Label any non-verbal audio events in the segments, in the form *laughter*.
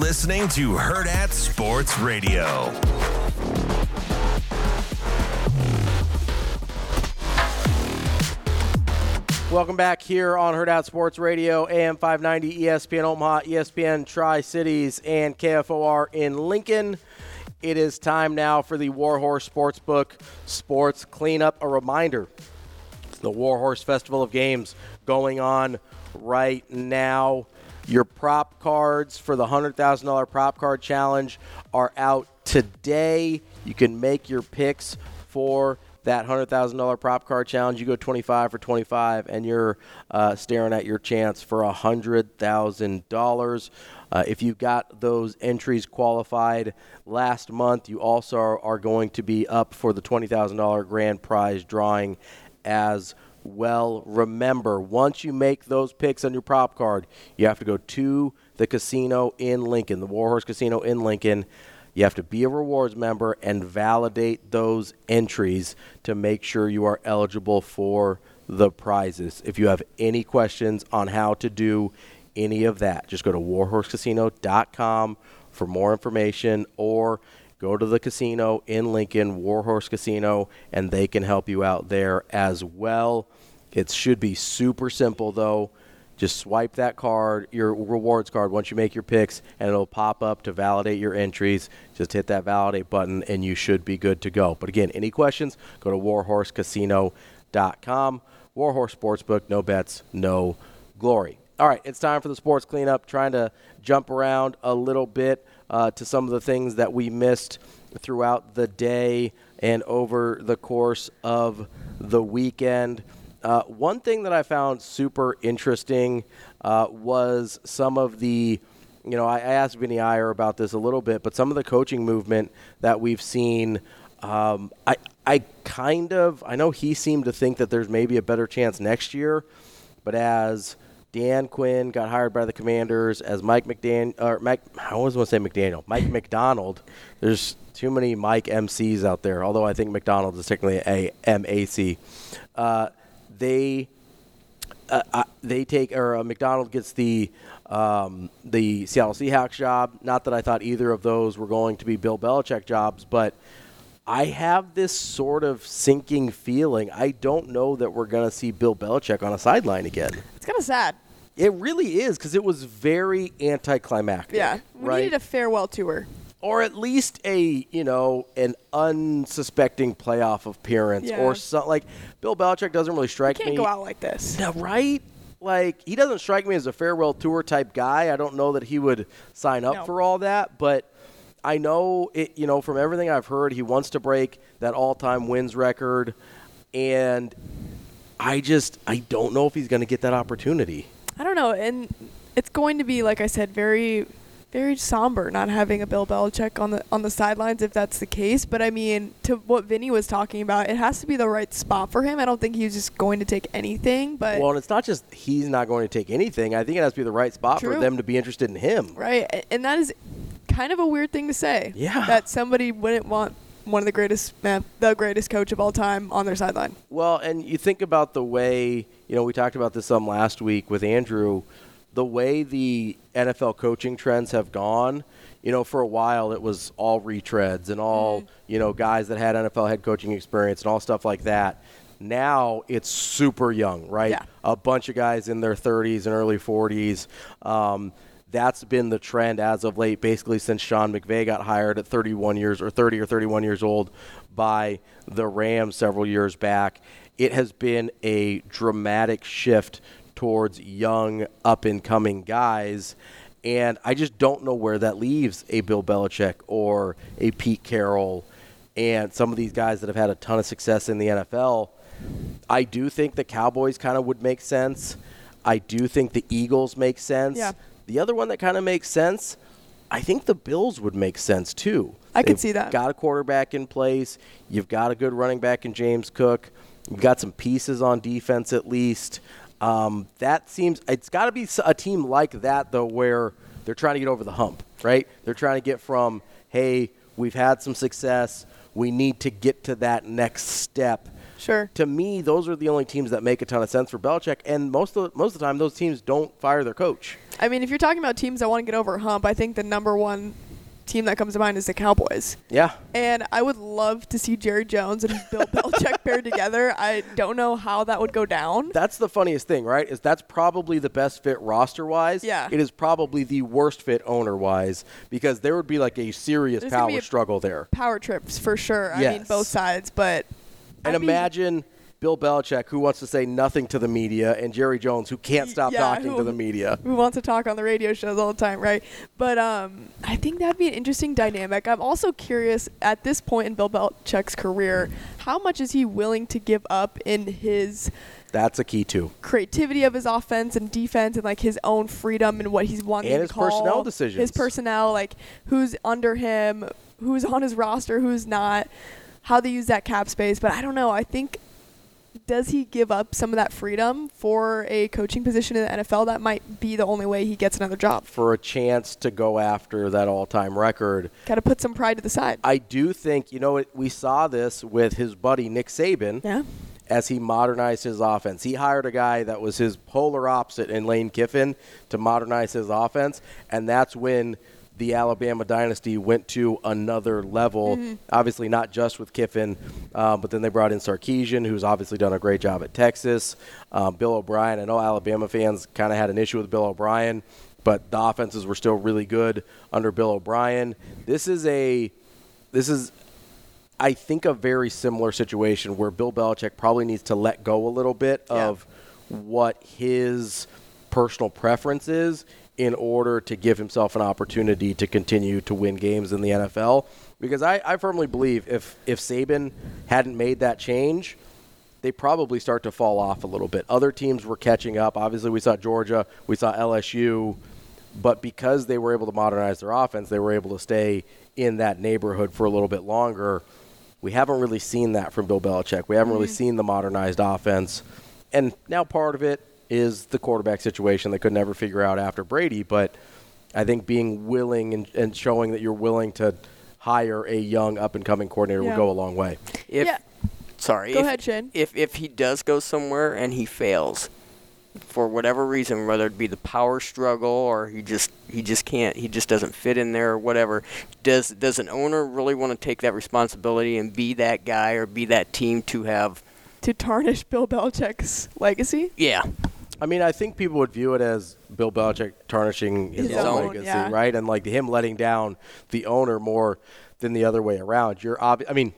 listening to Hurrdat Sports Radio. Welcome back here on Hurrdat Sports Radio, AM 590, ESPN Omaha, ESPN Tri Cities, and KFOR in Lincoln. It is time now for the Warhorse Sportsbook Sports Cleanup. A reminder the Warhorse Festival of Games going on right now. Your prop cards for the $100,000 prop card challenge are out today. You can make your picks for that $100,000 prop card challenge. You go 25 for 25, and you're uh, staring at your chance for $100,000. Uh, if you got those entries qualified last month, you also are, are going to be up for the $20,000 grand prize drawing as well. Remember, once you make those picks on your prop card, you have to go to the casino in Lincoln, the Warhorse Casino in Lincoln. You have to be a rewards member and validate those entries to make sure you are eligible for the prizes. If you have any questions on how to do any of that, just go to warhorsecasino.com for more information or go to the casino in Lincoln, Warhorse Casino, and they can help you out there as well. It should be super simple though. Just swipe that card, your rewards card, once you make your picks, and it'll pop up to validate your entries. Just hit that validate button, and you should be good to go. But again, any questions, go to warhorsecasino.com. Warhorse Sportsbook, no bets, no glory. All right, it's time for the sports cleanup. Trying to jump around a little bit uh, to some of the things that we missed throughout the day and over the course of the weekend. Uh, one thing that I found super interesting uh, was some of the, you know, I asked Vinny Iyer about this a little bit, but some of the coaching movement that we've seen. Um, I I kind of I know he seemed to think that there's maybe a better chance next year, but as Dan Quinn got hired by the Commanders, as Mike McDaniel or Mike I always want to say McDaniel, Mike Macdonald. There's too many Mike MCs out there. Although I think Macdonald is technically a MAC. Uh, they uh, uh, they take or uh, Macdonald gets the um, the Seattle Seahawks job. Not that I thought either of those were going to be Bill Belichick jobs, but I have this sort of sinking feeling. I don't know that we're going to see Bill Belichick on a sideline again. It's kind of sad. It really is because it was very anticlimactic. Yeah, we right? needed a farewell tour. or at least a you know an unsuspecting playoff appearance Yeah. or something like Bill Belichick doesn't really strike Can't me. go out like this. No, right? Like he doesn't strike me as a farewell tour type guy. I don't know that he would sign up No. for all that, but I know it. You know, from everything I've heard, he wants to break that all-time wins record, and I just I don't know if he's going to get that opportunity. I don't know, and it's going to be like I said, very, very somber not having a Bill Belichick on the on the sidelines if that's the case. But I mean, to what Vinny was talking about, it has to be the right spot for him. I don't think he's just going to take anything, but Well, and it's not just he's not going to take anything. I think it has to be the right spot for them to be interested in him. right, and that is kind of a weird thing to say. Yeah. that somebody wouldn't want one of the greatest, man, the greatest coach of all time on their sideline. Well, and you think about the way, you know, we talked about this some last week with Andrew, the way the NFL coaching trends have gone. You know, for a while it was all retreads and all, you know, guys that had NFL head coaching experience and all stuff like that. Now it's super young, right? Yeah. A bunch of guys in their 30s and early 40s. Um, that's been the trend as of late, basically since Sean McVay got hired at 31 years or 30 or 31 years old by the Rams several years back. It has been a dramatic shift towards young, up and coming guys. And I just don't know where that leaves a Bill Belichick or a Pete Carroll and some of these guys that have had a ton of success in the NFL. I do think the Cowboys kind of would make sense. I do think the Eagles make sense. Yeah. The other one that kind of makes sense, I think the Bills would make sense too. I could They've see that. Got a quarterback in place. You've got a good running back in James Cook. You've got some pieces on defense at least. Um, that seems it's got to be a team like that though, where they're trying to get over the hump, right? They're trying to get from hey, we've had some success. We need to get to that next step Sure. To me, those are the only teams that make a ton of sense for Belichick, and most of most of the time, those teams don't fire their coach. I mean, if you're talking about teams that want to get over a hump, I think the number one team that comes to mind is the Cowboys. Yeah, And I would love to see Jerry Jones and Bill *laughs* Belichick paired together. I don't know how that would go down. that's the funniest thing, right? Is that's probably the best fit roster wise. Yeah. it is probably the worst fit owner wise because there would be like a serious There's power struggle there. Power trips for sure. Yes. I mean, both sides, but And I'd be- imagine Bill Belichick, who wants to say nothing to the media, and Jerry Jones, who can't stop Yeah, talking who- to the media. who wants to talk on the radio shows all the time, right? But um, I think that'd be an interesting dynamic. I'm also curious at this point in Bill Belichick's career, how much is he willing to give up in his That's a key too. creativity of his offense and defense and like his own freedom and what he's wanting And to his call. personnel decisions. His personnel, like who's under him, who's on his roster, who's not, how they use that cap space. But I don't know. I think does he give up some of that freedom for a coaching position in the NFL? That might be the only way he gets another job. For a chance to go after that all-time record, Got to put some pride to the side. I do think you know it, we saw this with his buddy Nick Saban. yeah. as he modernized his offense. He hired a guy that was his polar opposite in Lane Kiffin to modernize his offense, and that's when the Alabama dynasty went to another level. Obviously, not just with Kiffin, uh, but then they brought in Sarkisian, who's obviously done a great job at Texas. Um, Bill O'Brien. I know Alabama fans kind of had an issue with Bill O'Brien, but the offenses were still really good under Bill O'Brien. This is a this is I think a very similar situation where Bill Belichick probably needs to let go a little bit Yeah. of what his personal preference is in order to give himself an opportunity to continue to win games in the NFL. Because I, I firmly believe if if Saban hadn't made that change, they probably start to fall off a little bit. Other teams were catching up. Obviously, we saw Georgia, we saw LSU, but because they were able to modernize their offense, they were able to stay in that neighborhood for a little bit longer. We haven't really seen that from Bill Belichick. We haven't really mm-hmm. seen the modernized offense. And now part of it is the quarterback situation they could never figure out after Brady, but I think being willing and, and showing that you're willing to hire a young up and coming coordinator Yeah. would go a long way. If Yeah. sorry, Go if, ahead, Shane. If if he does go somewhere and he fails, for whatever reason, whether it be the power struggle or he just he just can't he just doesn't fit in there or whatever, does does an owner really want to take that responsibility and be that guy or be that team to have? To tarnish Bill Belichick's legacy. Yeah, I mean, I think people would view it as Bill Belichick tarnishing his, His own, legacy, yeah. right? And like him letting down the owner more than the other way around. You're obvi- I mean,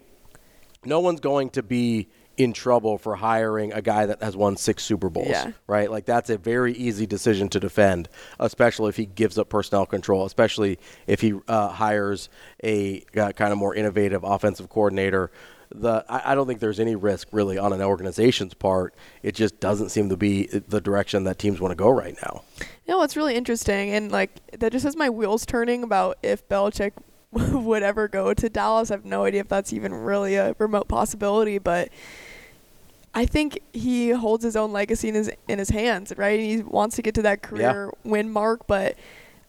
no one's going to be in trouble for hiring a guy that has won six Super Bowls, Yeah. right? Like that's a very easy decision to defend, especially if he gives up personnel control, especially if he uh, hires a uh, kind of more innovative offensive coordinator. The I, I don't think there's any risk really on an organization's part. It just doesn't seem to be the direction that teams want to go right now. You know, it's really interesting, and like that just has my wheels turning about if Belichick *laughs* would ever go to Dallas. I have no idea if that's even really a remote possibility, but I think he holds his own legacy in his in his hands, right? And he wants to get to that career win mark, but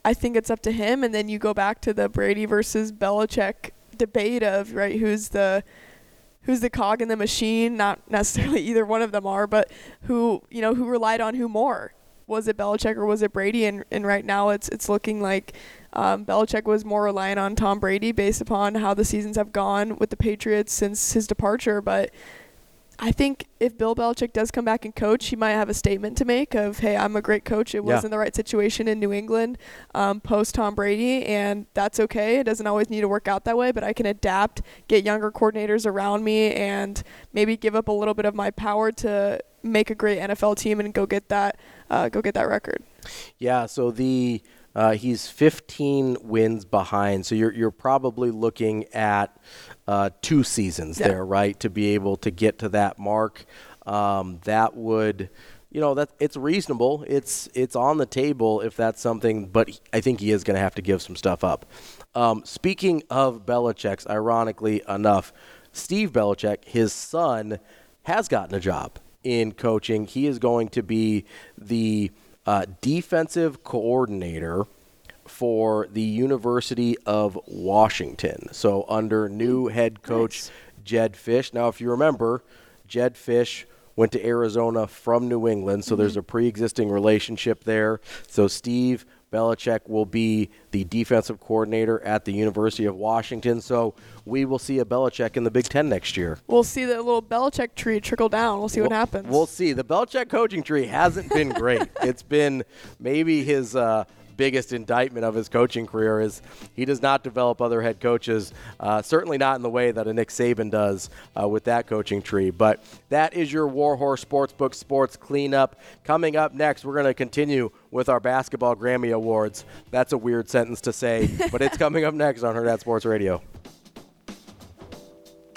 I think it's up to him. And then you go back to the Brady versus Belichick debate of right, who's the who's the cog in the machine? Not necessarily *laughs* either one of them are, but who you know who relied on who more? Was it Belichick or was it Brady? And and right now it's it's looking like um, Belichick was more reliant on Tom Brady based upon how the seasons have gone with the Patriots since his departure. But I think if Bill Belichick does come back and coach, he might have a statement to make of, "Hey, I'm a great coach. It Yeah. was in the right situation in New England, um, post Tom Brady, and that's okay. It doesn't always need to work out that way, but I can adapt, get younger coordinators around me, and maybe give up a little bit of my power to make a great NFL team and go get that, uh, go get that record." Yeah, so the uh, he's 15 wins behind. So you're you're probably looking at uh, two seasons Yeah. there, right, to be able to get to that mark. Um, that would, you know, that it's reasonable. It's it's on the table if that's something, but I think he is going to have to give some stuff up. Um, speaking of Belichick's, ironically enough, Steve Belichick, his son, has gotten a job in coaching. He is going to be the uh, defensive coordinator for the University of Washington. So under new head coach Nice. Jedd Fisch. Now, if you remember, Jedd Fisch went to Arizona from New England, so there's a pre-existing relationship there. So Steve Belichick will be the defensive coordinator at the University of Washington. So we will see a Belichick in the Big Ten next year. We'll see the little Belichick tree trickle down. We'll see what We'll- happens. We'll see. The Belichick coaching tree hasn't been great. *laughs* it's been maybe his uh, biggest indictment of his coaching career is he does not develop other head coaches, uh, certainly not in the way that a Nick Saban does uh, with that coaching tree. But that is your Warhorse Sportsbook Sports Cleanup. Coming up next, we're going to continue with our basketball Grammy Awards. That's a weird sentence to say, but it's coming up next on Hurrdat Sports Radio.